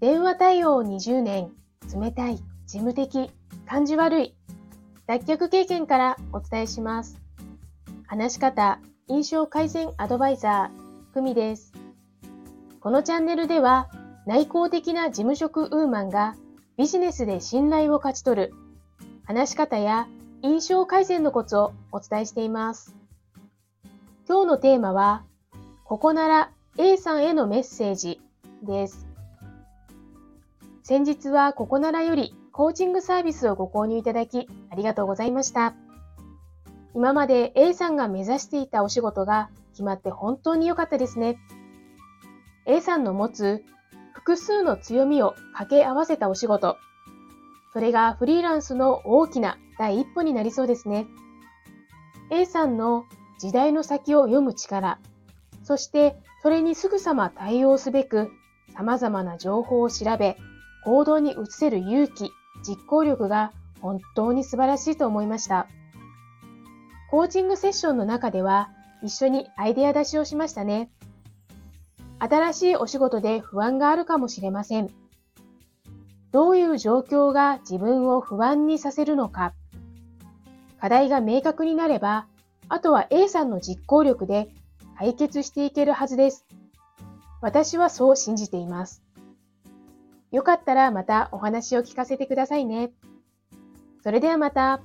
電話対応20年、冷たい、事務的、感じ悪い、脱却経験からお伝えします。話し方、印象改善アドバイザー、久美です。このチャンネルでは、内向的な事務職ウーマンがビジネスで信頼を勝ち取る、話し方や印象改善のコツをお伝えしています。今日のテーマは、ここなら A さんへのメッセージです。先日はここならよりコーチングサービスをご購入いただきありがとうございました。今まで A さんが目指していたお仕事が決まって本当に良かったですね。A さんの持つ複数の強みを掛け合わせたお仕事。それがフリーランスの大きな第一歩になりそうですね。A さんの時代の先を読む力、そしてそれにすぐさま対応すべく様々な情報を調べ、行動に移せる勇気、実行力が本当に素晴らしいと思いました。コーチングセッションの中では一緒にアイデア出しをしましたね。新しいお仕事で不安があるかもしれません。どういう状況が自分を不安にさせるのか。課題が明確になれば、あとは A さんの実行力で解決していけるはずです。私はそう信じています。よかったらまたお話を聞かせてくださいね。それではまた。